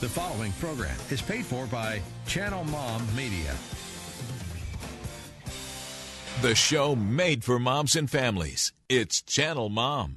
The following program is paid for by Channel Mom Media. The show made for moms and families. It's Channel Mom.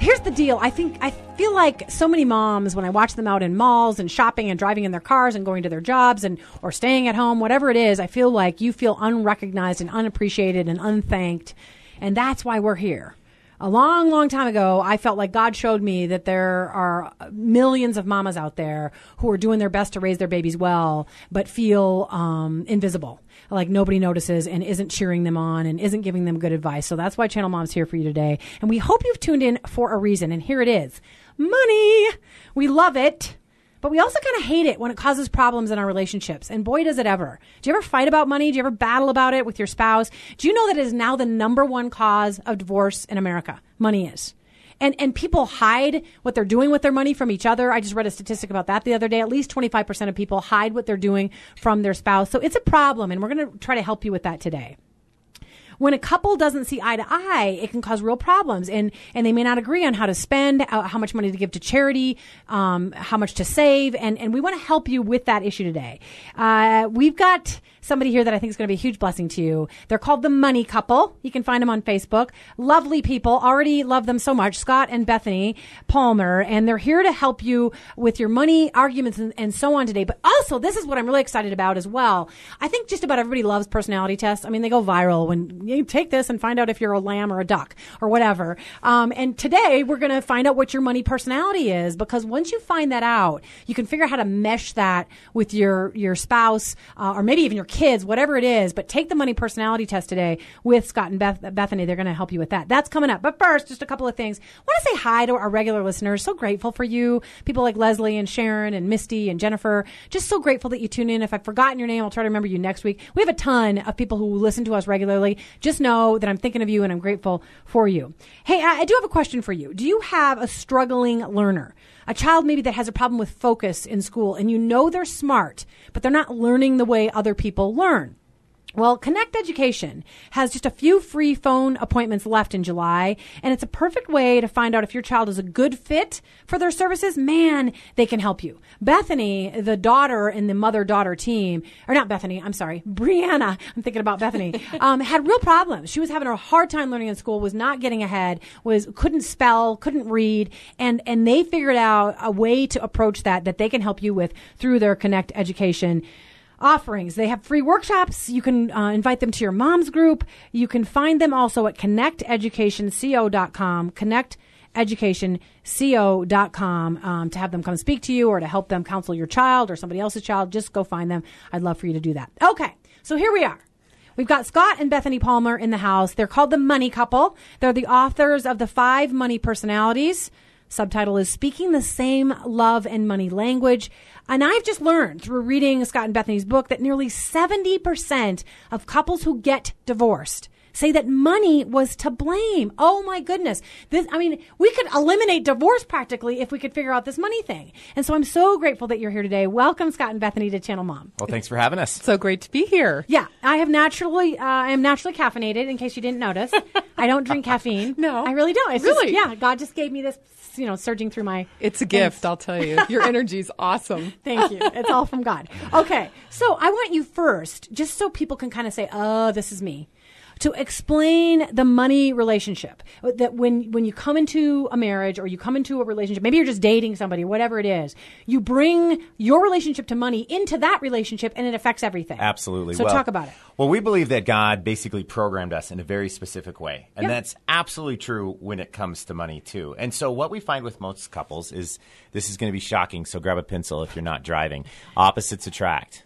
Here's the deal. I think I feel like so many moms when I watch them out in malls and shopping and driving in their cars and going to their jobs and or staying at home, whatever it is, I feel like you feel unrecognized and unappreciated and unthanked. And that's why we're here. A long, long time ago, I felt like God showed me that there are millions of mamas out there who are doing their best to raise their babies well, but feel um, invisible like nobody notices and isn't cheering them on and isn't giving them good advice. So that's why Channel Mom's here for you today. And we hope you've tuned in for a reason. And here it is money. We love it. But we also kind of hate it when it causes problems in our relationships. And boy, does it ever. Do you ever fight about money? Do you ever battle about it with your spouse? Do you know that it is now the number one cause of divorce in America? Money is and and people hide what they're doing with their money from each other. I just read a statistic about that the other day. At least 25% of people hide what they're doing from their spouse. So it's a problem and we're going to try to help you with that today when a couple doesn't see eye to eye, it can cause real problems, and and they may not agree on how to spend, uh, how much money to give to charity, um, how much to save, and and we want to help you with that issue today. Uh, we've got somebody here that I think is going to be a huge blessing to you. They're called the Money Couple. You can find them on Facebook. Lovely people. Already love them so much. Scott and Bethany Palmer. And they're here to help you with your money arguments and, and so on today. But also, this is what I'm really excited about as well. I think just about everybody loves personality tests. I mean, they go viral when you take this and find out if you're a lamb or a duck or whatever. Um, and today we're going to find out what your money personality is because once you find that out, you can figure out how to mesh that with your, your spouse uh, or maybe even your kids, whatever it is, but take the money personality test today with Scott and Beth, Bethany. They're going to help you with that. That's coming up. But first, just a couple of things. I want to say hi to our regular listeners. So grateful for you. People like Leslie and Sharon and Misty and Jennifer. Just so grateful that you tune in. If I've forgotten your name, I'll try to remember you next week. We have a ton of people who listen to us regularly. Just know that I'm thinking of you and I'm grateful for you. Hey, I do have a question for you. Do you have a struggling learner? a child maybe that has a problem with focus in school and you know they're smart, but they're not learning the way other people learn. Well, Connect Education has just a few free phone appointments left in July, and it's a perfect way to find out if your child is a good fit for their services. Man, they can help you. Bethany, the daughter in the mother daughter team, or not Bethany, I'm sorry, Brianna, I'm thinking about Bethany, um, had real problems. She was having a hard time learning in school, was not getting ahead, was couldn't spell, couldn't read, and and they figured out a way to approach that that they can help you with through their Connect Education offerings. They have free workshops. You can uh, invite them to your mom's group. You can find them also at connecteducationco.com. Connecteducationco.com um, to have them come speak to you or to help them counsel your child or somebody else's child. Just go find them. I'd love for you to do that. Okay, so here we are. We've got Scott and Bethany Palmer in the house. They're called the Money Couple. They're the authors of the five money personalities. Subtitle is Speaking the Same Love and Money Language. And I've just learned through reading Scott and Bethany's book that nearly 70% of couples who get divorced say that money was to blame. Oh my goodness. This, I mean, we could eliminate divorce practically if we could figure out this money thing. And so I'm so grateful that you're here today. Welcome, Scott and Bethany, to Channel Mom. Well, thanks for having us. So great to be here. Yeah, I have naturally, uh, I am naturally caffeinated. In case you didn't notice, I don't drink caffeine. No, I really don't. It's really? Just, yeah, God just gave me this you know, surging through my. It's a gift, I'll tell you. Your energy's awesome. Thank you. It's all from God. Okay, so I want you first, just so people can kind of say, "Oh, this is me." To explain the money relationship. That when, when you come into a marriage or you come into a relationship, maybe you're just dating somebody, whatever it is, you bring your relationship to money into that relationship and it affects everything. Absolutely. So well, talk about it. Well, we believe that God basically programmed us in a very specific way. And Yep. that's absolutely true when it comes to money, too. And so what we find with most couples is this is going to be shocking. So grab a pencil if you're not driving. Opposites attract.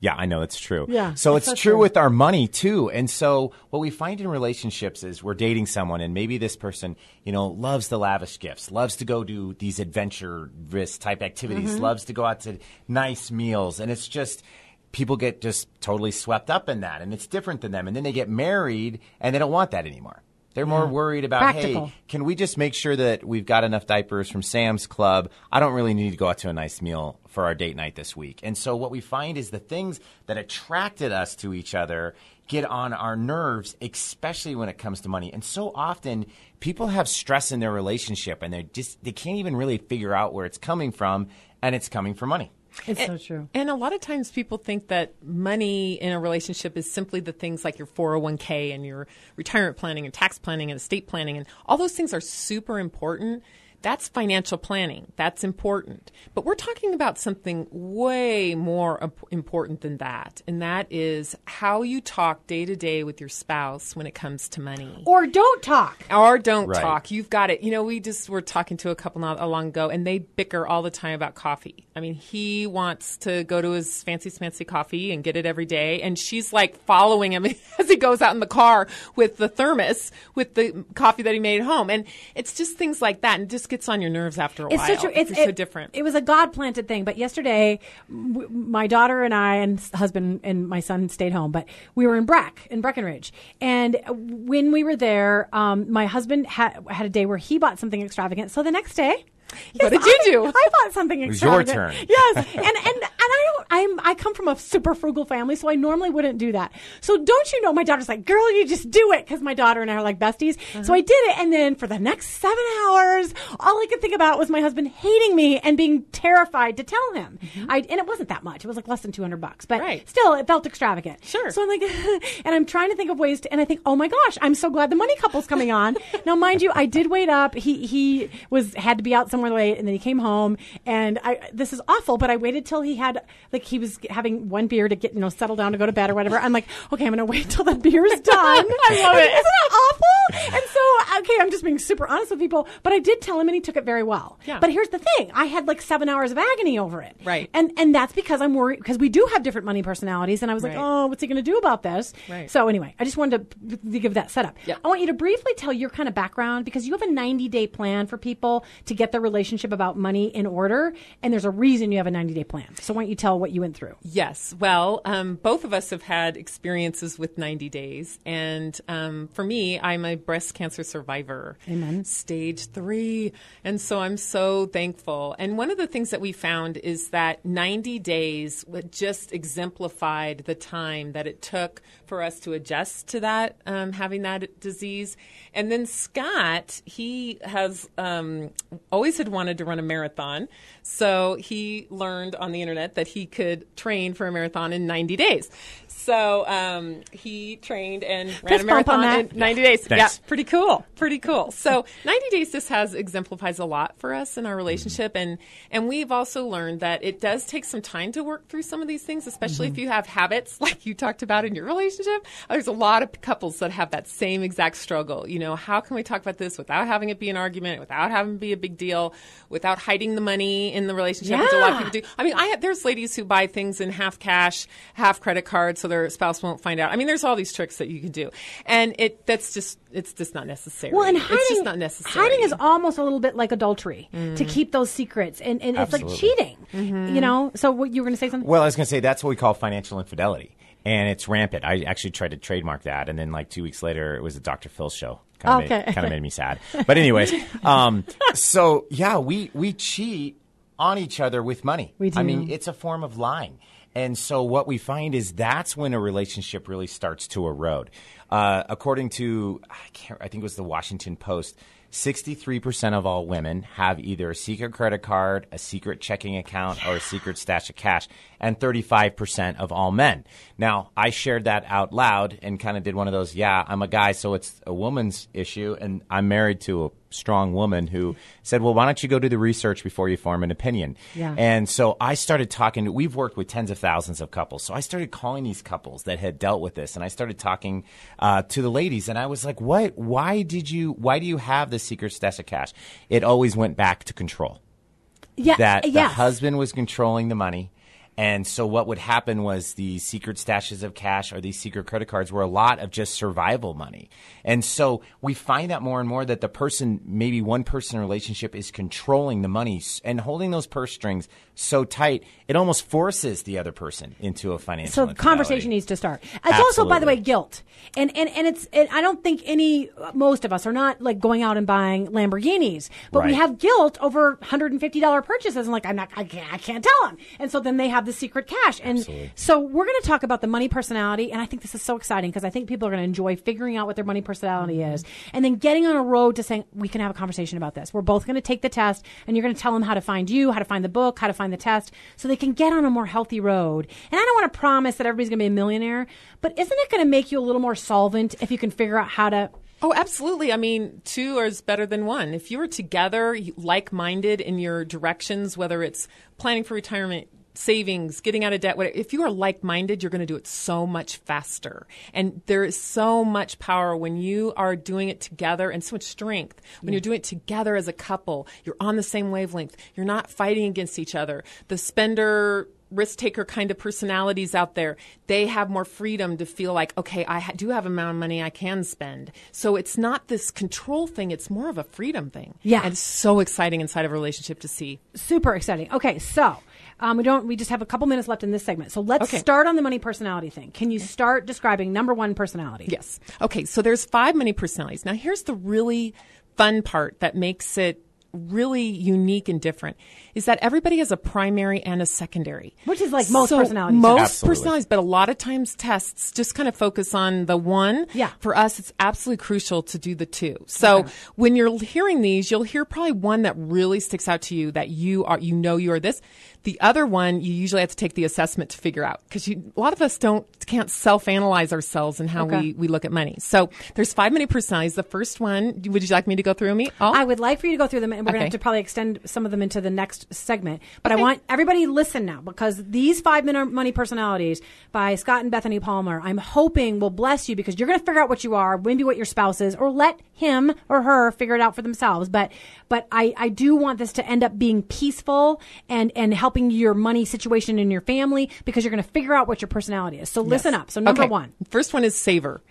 Yeah, I know it's true. Yeah, So it's true. with our money too. And so what we find in relationships is we're dating someone and maybe this person, you know, loves the lavish gifts, loves to go do these adventurous type activities, Mm-hmm. loves to go out to nice meals. And it's just, people get just totally swept up in that. And it's different than them. And then they get married and they don't want that anymore. They're more worried about, Practical. hey, can we just make sure that we've got enough diapers from Sam's Club? I don't really need to go out to a nice meal for our date night this week. And so what we find is the things that attracted us to each other get on our nerves, especially when it comes to money. And so often people have stress in their relationship and they just they can't even really figure out where it's coming from and it's coming from money. It's so true. And a lot of times people think that money in a relationship is simply the things like your 401k and your retirement planning and tax planning and estate planning. And all those things are super important. That's financial planning. That's important. But we're talking about something way more important than that. And that is how you talk day to day with your spouse when it comes to money. Or don't talk. Or don't Right. talk. You've got it. You know, we just were talking to a couple not a long ago, and they bicker all the time about coffee. I mean, he wants to go to his fancy smancy coffee and get it every day, and she's like following him as he goes out in the car with the thermos with the coffee that he made at home, and it's just things like that, and it just gets on your nerves after a It's while. so true. It's You're so it- different. It was a God planted thing. But yesterday, w- my daughter and I and husband and my son stayed home. But we were in Breck in Breckenridge, and when we were there, um, my husband had had a day where he bought something extravagant. So the next day. What yes, did you I- do? I bought something was your turn. Yes, and and and I don't. I'm I come from a super frugal family, so I normally wouldn't do that. So don't you know? My daughter's like, "Girl, you just do it," because my daughter and I are like besties. Uh-huh. So I did it, and then for the next seven hours, all I could think about was my husband hating me and being terrified to tell him. I and it wasn't that much; it was like less than two hundred bucks, but Mm-hmm. Right. still, it felt extravagant. Sure. So I'm like, and I'm trying to think of ways to, and I think, oh my gosh, I'm so glad the money couple's coming on. now, mind you, I did wait up. He he was had to be out somewhere late, and then he came home, and I this is awful, but I waited till he had like he was having one beer to get you know settle down to go to bed or whatever. I'm like, okay, I'm gonna wait till the beer's done. I love it. Isn't that awful? And so, okay, I'm just being super honest with people, but I did tell him, and he took it very well. Yeah. But here's the thing: I had like seven hours of agony over it. Right. And and that's because I'm worried because we do have different money personalities, and I was like, oh, what's he going to do about this? Right. So anyway, I just wanted to, to give that setup. Yep. I want you to briefly tell your kind of background because you have a 90 day plan for people to get their relationship about money in order, and there's a reason you have a 90 day plan. So why don't you tell what you went through? Yes. Well, um, both of us have had experiences with 90 days. And um, for me, I'm a breast cancer survivor. Amen. Stage three. And so I'm so thankful. And one of the things that we found is that 90 days would just exemplified the time that it took for us to adjust to that, um, having that disease. And then Scott, he has um, always had wanted to run a marathon. So he learned on the internet that he could train for a marathon in 90 days. So um, he trained and ran Fist a bump on marathon in 90 days. Thanks. Yeah, pretty cool. Pretty cool. So 90 days just has exemplifies a lot for us in our relationship, and and we've also learned that it does take some time to work through some of these things, especially if you have habits like you talked about in your relationship. There's a lot of couples that have that same exact struggle. You know, how can we talk about this without having it be an argument, without having it be a big deal, without hiding the money in the relationship, which a lot of people do. I mean, I have, there's ladies who buy things in half cash, half credit card, so their spouse won't find out. I mean, there's all these tricks that you can do, and it that's just it's just not necessary. Well, and hiding, it's just not necessary. Mm. hiding is almost a little bit like adultery to keep those secrets, and, and it's like cheating. Mm-hmm. You know. So what you were going to say something? Well, I was going to say that's what we call financial infidelity, and it's rampant. I actually tried to trademark that, and then like two weeks later, it was a Dr. Phil show. Kind of Okay. made, kind of made me sad. But anyways, um, so yeah, we we cheat on each other with money. We do. I mean, it's a form of lying. And so what we find is that's when a relationship really starts to erode. Uh, according to I can't I think it was the Washington Post, 63% of all women have either a secret credit card, a secret checking account, or a secret stash of cash, and 35% of all men. Now, I shared that out loud and kind of did one of those, yeah, I'm a guy, so it's a woman's issue, and I'm married to a strong woman who said, well, why don't you go do the research before you form an opinion? Yeah. And so I started talking. We've worked with tens of thousands of couples. So I started calling these couples that had dealt with this, and I started talking uh, to the ladies. And I was like, "What? Why did you? Why do you have the secret stash of cash?" It always went back to control. yeah. That the husband was controlling the money. And so what would happen was the secret stashes of cash or these secret credit cards were a lot of just survival money. And so we find out more and more that the person, maybe one person relationship is controlling the money and holding those purse strings so tight, it almost forces the other person into a financial. So the conversation needs to start. It's also, by the way, guilt, and and and it's. And I don't think any, most of us are not like going out and buying Lamborghinis, but we have guilt over hundred and fifty dollar purchases, and like I'm not, I can't, I can't tell them, and so then they have the secret cash, and so we're going to talk about the money personality, and I think this is so exciting because I think people are going to enjoy figuring out what their money personality mm-hmm. is, and then getting on a road to saying we can have a conversation about this. We're both going to take the test, and you're going to tell them how to find you, how to find the book, how to find the test, so they can get on a more healthy road. And I don't want to promise that everybody's going to be a millionaire, but isn't it going to make you a little more solvent if you can figure out how to? Oh, absolutely. I mean, two is better than one. If you are together, like minded in your directions, whether it's planning for retirement, savings, getting out of debt, whatever, if you are like minded, you're going to do it so much faster. And there is so much power when you are doing it together and so much strength. When you're doing it together as a couple, you're on the same wavelength, you're not fighting against each other. The spender, risk taker kind of personalities out there, they have more freedom to feel like, okay, I ha- do have a amount of money I can spend. So it's not this control thing; it's more of a freedom thing. Yeah. and it's so exciting inside of a relationship to see. Super exciting. Okay, so um, we don't. We just have a couple minutes left in this segment, so let's Okay. start on the money personality thing. Can you start describing number one personality? Yes. Okay, so there's five money personalities. Now here's the really fun part that makes it really unique and different is that everybody has a primary and a secondary. Which is like most So personalities. Most Absolutely. personalities, but a lot of times tests just kind of focus on the one. Yeah. For us, it's absolutely crucial to do the two. So when you're hearing these, you'll hear probably one that really sticks out to you that you are, you know, you are this. The other one, you usually have to take the assessment to figure out because a lot of us don't, can't self-analyze ourselves and how Okay. we, we look at money. So there's five money personalities. The first one, would you like me to go through me? I would like for you to go through them, and we're going to have to probably extend some of them into the next segment. But I want everybody listen now because these five minute money personalities by Scott and Bethany Palmer, I'm hoping will bless you because you're going to figure out what you are, maybe what your spouse is, or let him or her figure it out for themselves. But but I, I do want this to end up being peaceful and and helping your money situation in your family because you're going to figure out what your personality is. So listen up. So number Okay. one. One is saver.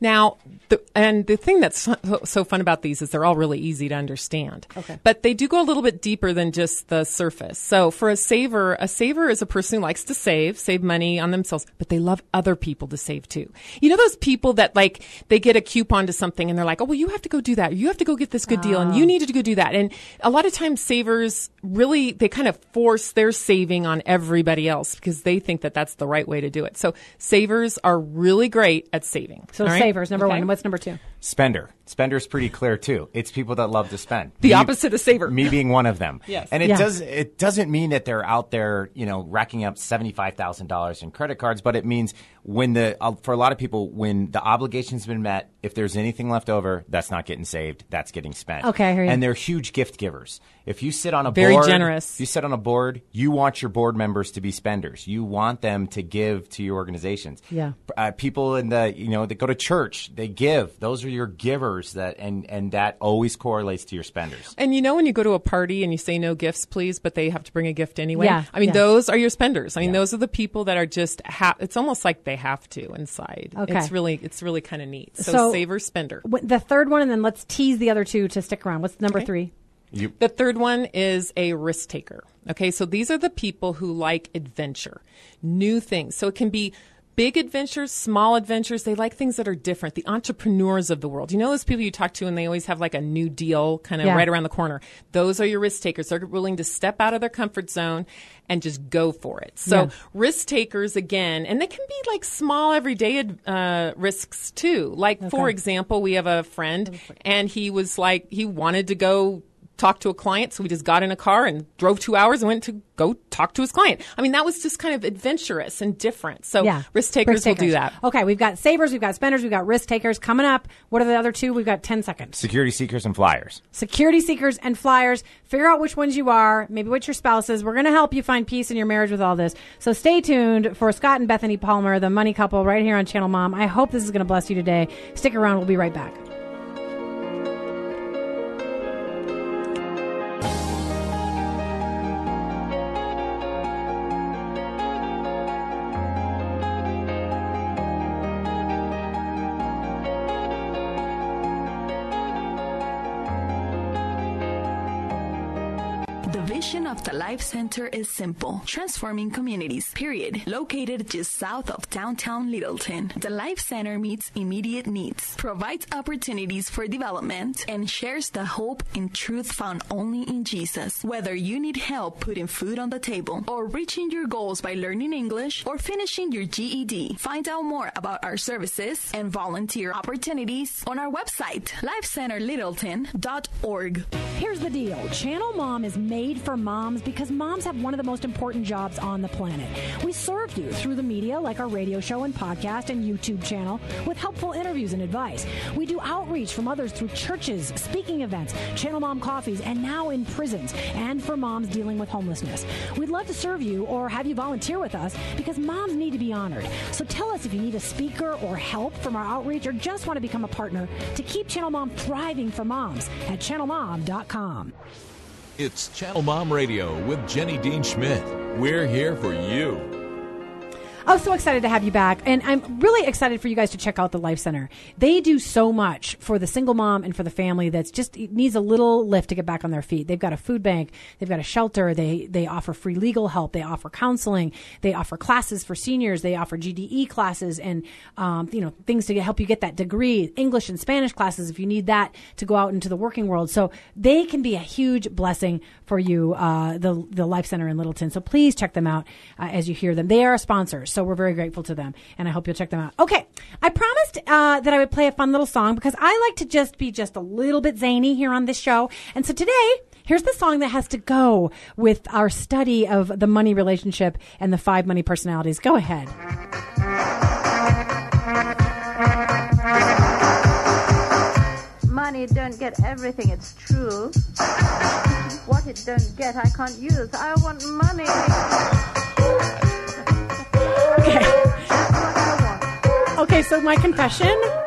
Now, the, and the thing that's so, fun about these is they're all really easy to understand. Okay. But they do go a little bit deeper than just the surface. So for a saver, a saver is a person who likes to save, save money on themselves, but they love other people to save too. You know those people that like they get a coupon to something and they're like, "Oh, well, you have to go do that. You have to go get this good deal, and you oh. need to go do that." And a lot of times, savers really they kind of force their saving on everybody else because they think that that's the right way to do it. So savers are really great at saving. So right? savers number Okay. one. And what's number two? Spender. Spender's pretty clear too. It's people that love to spend. The Me- opposite of saver. Me being one of them. Yes. And it Yeah. does it doesn't mean that they're out there, you know, racking up seventy five thousand dollars in credit cards, but it means when the uh, for a lot of people when the obligation's been met, if there's anything left over, that's not getting saved, that's getting spent. Okay, I hear you. And they're huge gift givers. If you sit on a Very board, generous. if you sit on a board, you want your board members to be spenders. You want them to give to your organizations. Yeah. Uh, people in the you know that go to church, they give. Those are your givers that and and that always correlates to your spenders. And you know when you go to a party and you say no gifts, please, but they have to bring a gift anyway. Yeah, I mean, yeah. those are your spenders. I mean, those are the people that are just. Ha- it's almost like they have to inside. Okay. It's really, it's really kind of neat. So, So- saver spender. Wh- The third one, and then let's tease the other two to stick around. What's number three? You The third one is a risk taker. Okay, so these are the people who like adventure, new things. So it can be big adventures, small adventures. They like things that are different. The entrepreneurs of the world. You know those people you talk to and they always have like a new deal kind of Yeah. right around the corner. Those are your risk takers. They're willing to step out of their comfort zone and just go for it. So Yeah. risk takers again, and they can be like small everyday uh, risks too. Like for example, we have a friend and he was like he wanted to go talk to a client, so we just got in a car and drove two hours and went to go talk to his client. I mean, that was just kind of adventurous and different. So Yeah. risk takers will do that. Okay, we've got savers, we've got spenders, we've got risk takers coming up. What are the other two? We've got 10 seconds. security seekers and flyers. Security seekers and flyers. Figure out which ones you are, maybe what your spouse is. We're going to help you find peace in your marriage with all this. So stay tuned for Scott and Bethany Palmer, the money couple, right here on Channel Mom. I hope this is going to bless you today. Stick around. We'll be right back. Center is simple transforming communities, period. Located just south of downtown Littleton, the Life Center meets immediate needs, provides opportunities for development, and shares the hope and truth found only in Jesus. Whether you need help putting food on the table, or reaching your goals by learning English, or finishing your GED, find out more about our services and volunteer opportunities on our website, lifecenterlittleton.org. Here's the deal Channel Mom is made for moms because moms have one of the most important jobs on the planet. We serve you through the media, like our radio show and podcast and YouTube channel, with helpful interviews and advice. We do outreach from others through churches, speaking events, Channel Mom coffees, and now in prisons, and for moms dealing with homelessness. We'd love to serve you or have you volunteer with us because moms need to be honored. So tell us if you need a speaker or help from our outreach or just want to become a partner to keep Channel Mom thriving for moms at channelmom.com. It's Channel Mom Radio with Jenny Dean Schmidt. We're here for you. I'm so excited to have you back. And I'm really excited for you guys to check out the Life Center. They do so much for the single mom and for the family that's just needs a little lift to get back on their feet. They've got a food bank, they've got a shelter, they, they offer free legal help, they offer counseling, they offer classes for seniors, they offer GDE classes and, um, you know, things to help you get that degree, English and Spanish classes if you need that to go out into the working world. So they can be a huge blessing for you, uh, the, the Life Center in Littleton. So please check them out uh, as you hear them. They are a sponsor. So we're very grateful to them, and I hope you'll check them out. Okay, I promised uh, that I would play a fun little song because I like to just be just a little bit zany here on this show, and so today. Here's the song that has to go with our study of the money relationship and the five money personalities. Go ahead. Money don't get everything, it's true. what it don't get, I can't use. I want money. Okay. Okay, so my confession.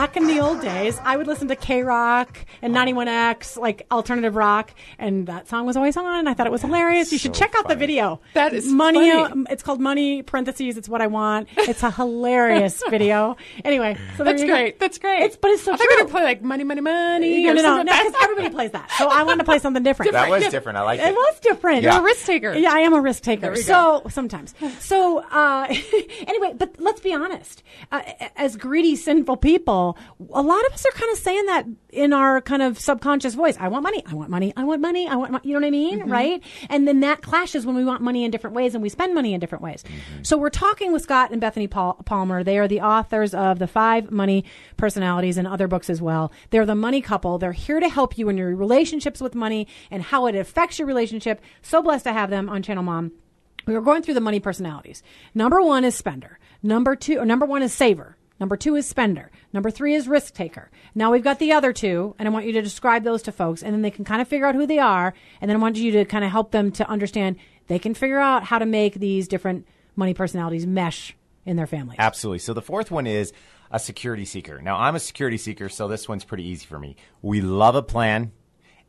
Back in the old days, I would listen to K Rock and 91X, like alternative rock, and that song was always on. And I thought it was hilarious. You should so check out the video. That is money. funny. um, It's called Money parentheses. It's what I want. It's a hilarious video. Anyway, so there That's you go. great. That's great. It's but it's so I thought true. you were gonna play like money, money, money. no, or no, no, something no, because everybody plays that. So I wanted to play something different. That was yeah. different. I like It it. was different. Yeah. You're a risk taker. Yeah, I am a risk taker. There we So sometimes. So uh, anyway, but let's be honest. Uh, as greedy, sinful people, a lot of us are kind of saying that in our kind of subconscious voice. I want money. I want money. I want money. I want. Mo-. You know what I mean, Mm-hmm. right? And then that clashes when we want money in different ways and we spend money in different ways. So we're talking with Scott and Bethany Paul- Palmer. They are the authors of the Five Money Personalities and other books as well. They're the money couple. They're here to help you in your relationships with money and how it affects your relationship. So blessed to have them on Channel Mom. We were going through the money personalities. Number one is spender. Number two, or number one is saver. Number two is spender. Number three is risk taker. Now we've got the other two, and I want you to describe those to folks, and then they can kind of figure out who they are, and then I want you to kind of help them to understand they can figure out how to make these different money personalities mesh in their family. Absolutely. So the fourth one is a security seeker. Now, I'm a security seeker, so this one's pretty easy for me. We love a plan,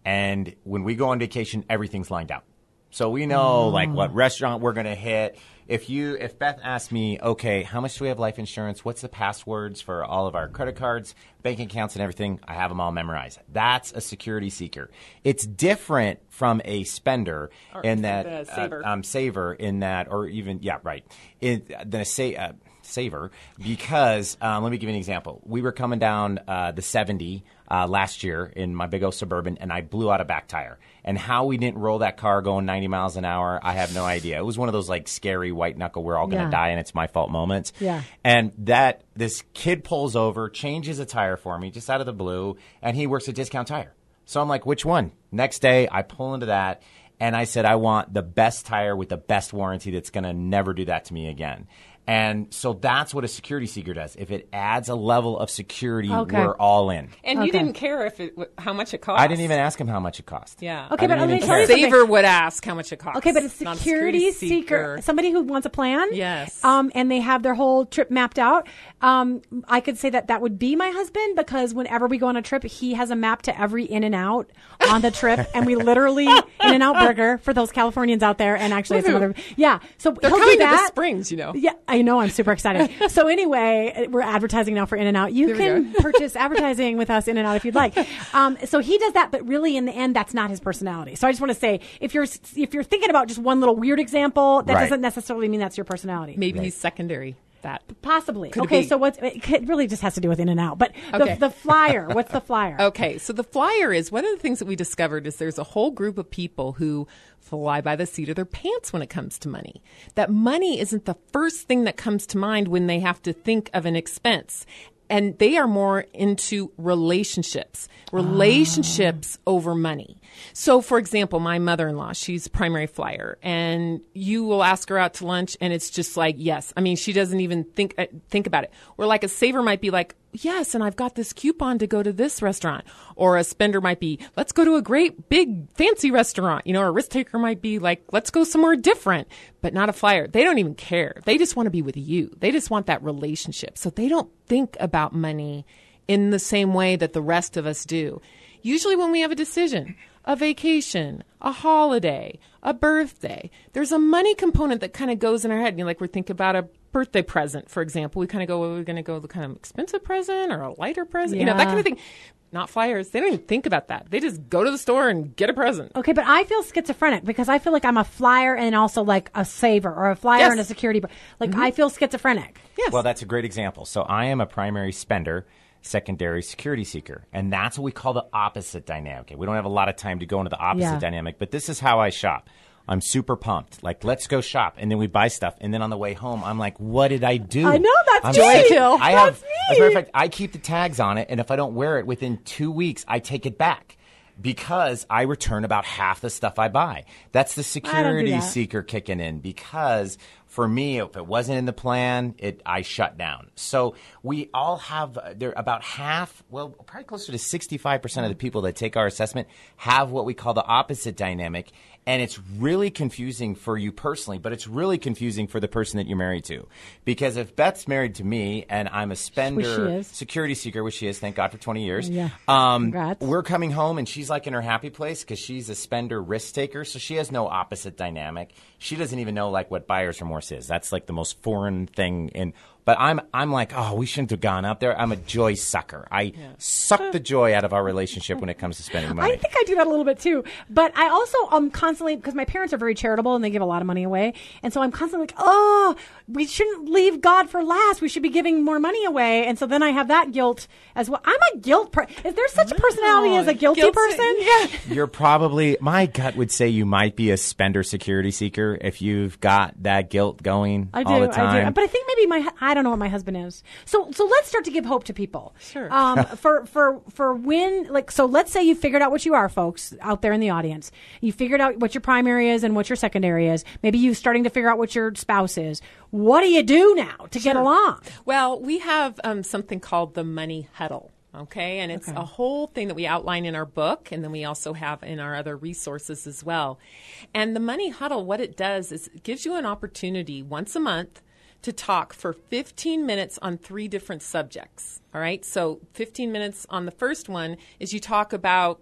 and when we go on vacation, everything's lined out. So we know like what mm. restaurant we're going to hit. If you if Beth asked me, "Okay, how much do we have life insurance? What's the passwords for all of our credit cards, bank accounts and everything?" I have them all memorized. That's a security seeker. It's different from a spender in that the saver. uh, um, saver in that, or even yeah, right. In, than a say. Uh, saver because um, let me give you an example. We were coming down uh, the 70 uh, last year in my big old suburban, and I blew out a back tire. And how we didn't roll that car going 90 miles an hour, I have no idea. It was one of those like scary white knuckle, we're all going to Yeah. die and it's my fault moments. Yeah. And that this kid pulls over, changes a tire for me just out of the blue, and he works at Discount Tire. So I'm like, which one? Next day, I pull into that. And I said, I want the best tire with the best warranty that's going to never do that to me again. And so that's what a security seeker does. If it adds a level of security, Okay. we're all in. And Okay. you didn't care if it, how much it cost. I didn't even ask him how much it cost. Yeah. Okay, I but didn't let me tell you Saver would ask how much it cost. Okay, but a not security seeker, somebody who wants a plan, Yes. um, and they have their whole trip mapped out. Um, I could say that that would be my husband because whenever we go on a trip, he has a map to every in and out on the trip, and we literally in and out burger for those Californians out there, and actually some Woohoo. other, yeah. So They're he'll coming do to the. Springs, you know. Yeah, I know I'm super excited. so anyway, we're advertising now for In and Out. You There can purchase advertising with us In and Out if you'd like. Um, so he does that, but really in the end, that's not his personality. So I just want to say, if you're if you're thinking about just one little weird example, that Right. doesn't necessarily mean that's your personality. Maybe he's secondary. That Possibly. Could okay, so what's it really just has to do with In and Out, but Okay. the, the flyer. What's the flyer? Okay, so the flyer is one of the things that we discovered is there's a whole group of people who fly by the seat of their pants when it comes to money. That money isn't the first thing that comes to mind when they have to think of an expense. And they are more into relationships, ah. relationships over money. So, for example, my mother in law, she's primary flyer, and you will ask her out to lunch, and it's just like, yes. I mean, she doesn't even think uh, think about it. Or like a saver might be like, yes, and I've got this coupon to go to this restaurant. Or a spender might be, let's go to a great big fancy restaurant. You know, or a risk taker might be like, let's go somewhere different, but not a flyer. They don't even care. They just want to be with you. They just want that relationship. So they don't think about money in the same way that the rest of us do. Usually when we have a decision, a vacation, a holiday, a birthday, there's a money component that kind of goes in our head. You know, like we're thinking about a birthday present, for example. We kind of go, well, we're going to go the kind of expensive present or a lighter present, you know, that kind of thing. Not flyers. They don't even think about that. They just go to the store and get a present. Okay, but I feel schizophrenic because I feel like I'm a flyer and also like a saver or a flyer Yes. and a security. br- Like mm-hmm. I feel schizophrenic. Yes. Well, that's a great example. So I am a primary spender, secondary security seeker, and that's what we call the opposite dynamic. We don't have a lot of time to go into the opposite Yeah. dynamic, but this is how I shop. I'm super pumped. Like, let's go shop, and then we buy stuff, and then on the way home, I'm like, "What did I do?" I know, that's I'm me. sick. I have, That's as a matter of fact, I keep the tags on it, and if I don't wear it within two weeks, I take it back because I return about half the stuff I buy. That's the security that. seeker kicking in because for me, if it wasn't in the plan, it I shut down. So we all have uh, there about half, well, probably closer to sixty five percent of the people that take our assessment have what we call the opposite dynamic. And it's really confusing for you personally, but it's really confusing for the person that you're married to. Because if Beth's married to me and I'm a spender, security seeker, which she is, thank God for 20 years. Yeah. Um, Congrats. we're coming home and she's like in her happy place because she's a spender risk taker. So she has no opposite dynamic. She doesn't even know like what buyer's remorse is. That's like the most foreign thing in. But I'm I'm like, oh, we shouldn't have gone out there. I'm a joy sucker. I suck the joy out of our relationship when it comes to spending money. I think I do that a little bit too. But I also um constantly because my parents are very charitable and they give a lot of money away, and so I'm constantly like, oh, we shouldn't leave God for last. We should be giving more money away, and so then I have that guilt as well. I'm a guilt. Per- is there such a personality as a guilty Guilty- person? Yeah. You're probably my gut would say you might be a spender security seeker if you've got that guilt going I do, all the time. I do. But I think maybe my hu- I don't know what my husband is. So so let's start to give hope to people. Sure. Um, for for for when like so let's say you figured out what you are, folks out there in the audience. You figured out what your primary is and what your secondary is. Maybe you're starting to figure out what your spouse is. What do you do now to get along? Well, we have um, something called the money huddle. Okay, and it's a whole thing that we outline in our book, and then we also have in our other resources as well. And the money huddle, what it does is it gives you an opportunity once a month to talk for 15 minutes on three different subjects. All right, so 15 minutes on the first one is you talk about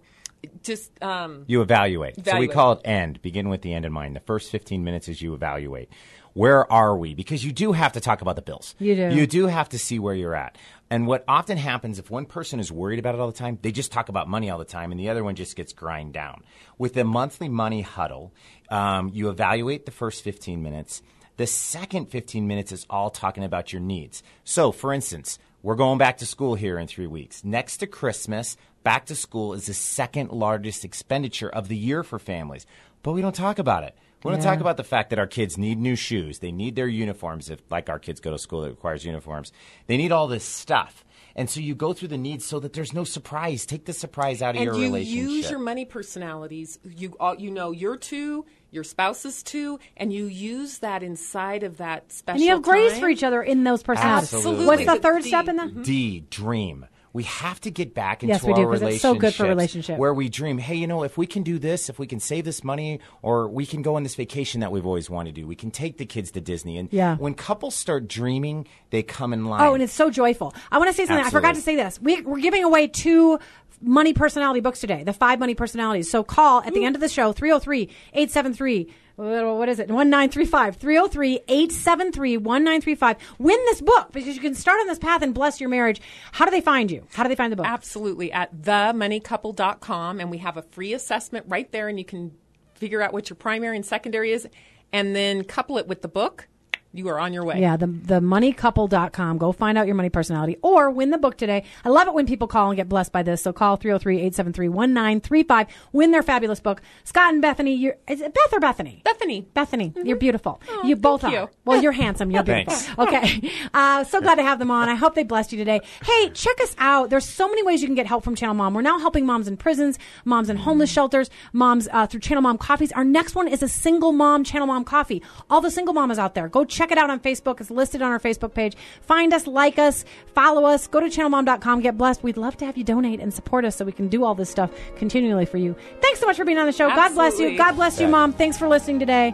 just um, You evaluate. So we call it end. Begin with the end in mind. The first 15 minutes is you evaluate. Where are we? Because you do have to talk about the bills. You do. You do have to see where you're at. And what often happens if one person is worried about it all the time, they just talk about money all the time, and the other one just gets grind down. With the monthly money huddle, um, you evaluate the first 15 minutes. The second 15 minutes is all talking about your needs. So, for instance, we're going back to school here in three weeks. Next to Christmas, back to school is the second largest expenditure of the year for families. But we don't talk about it. We don't talk about the fact that our kids need new shoes. They need their uniforms. If, like our kids go to school that requires uniforms, they need all this stuff. And so you go through the needs so that there's no surprise. Take the surprise out of and your you relationship. use your money personalities. You all, you know your two, your spouse's too, and you use that inside of that special. And you have grace time. for each other in those personalities. Absolutely. What's the The- third the- step in that? Mm-hmm. D, dream. We have to get back into Yes, we our do, 'cause it's so good for relationships relationship. Where we dream, hey, you know, if we can do this, if we can save this money, or we can go on this vacation that we've always wanted to do, we can take the kids to Disney. And Yeah. when couples start dreaming, they come in oh, line. Oh, and it's so joyful. I want to say something. I forgot to say this. We, we're giving away two money personality books today, the five money personalities. So call at the end of the show, 303 873 what is it? 1935 303 873 1935. Win this book because you can start on this path and bless your marriage. How do they find you? How do they find the book? Absolutely. At themoneycouple.com. And we have a free assessment right there, and you can figure out what your primary and secondary is, and then couple it with the book. You are on your way. Yeah, the the moneycouple.com. Go find out your money personality or win the book today. I love it when people call and get blessed by this. So call 303-873-1935. Win their fabulous book. Scott and Bethany, you're is it Beth or Bethany? Bethany. Bethany, you're beautiful. you both thank are. you. Well, you're handsome. You're beautiful. Thanks. Okay. Uh, so glad to have them on. I hope they blessed you today. Hey, check us out. There's so many ways you can get help from Channel Mom. We're now helping moms in prisons, moms in homeless shelters, moms uh, through Channel Mom coffees. Our next one is a single mom Channel Mom coffee. All the single mamas out there, go check it out on Facebook. It's listed on our Facebook page. Find us, like us, follow us. Go to channelmom.com. Get blessed. We'd love to have you donate and support us so we can do all this stuff continually for you. Thanks so much for being on the show. God bless you. God bless you, Mom. Thanks for listening today.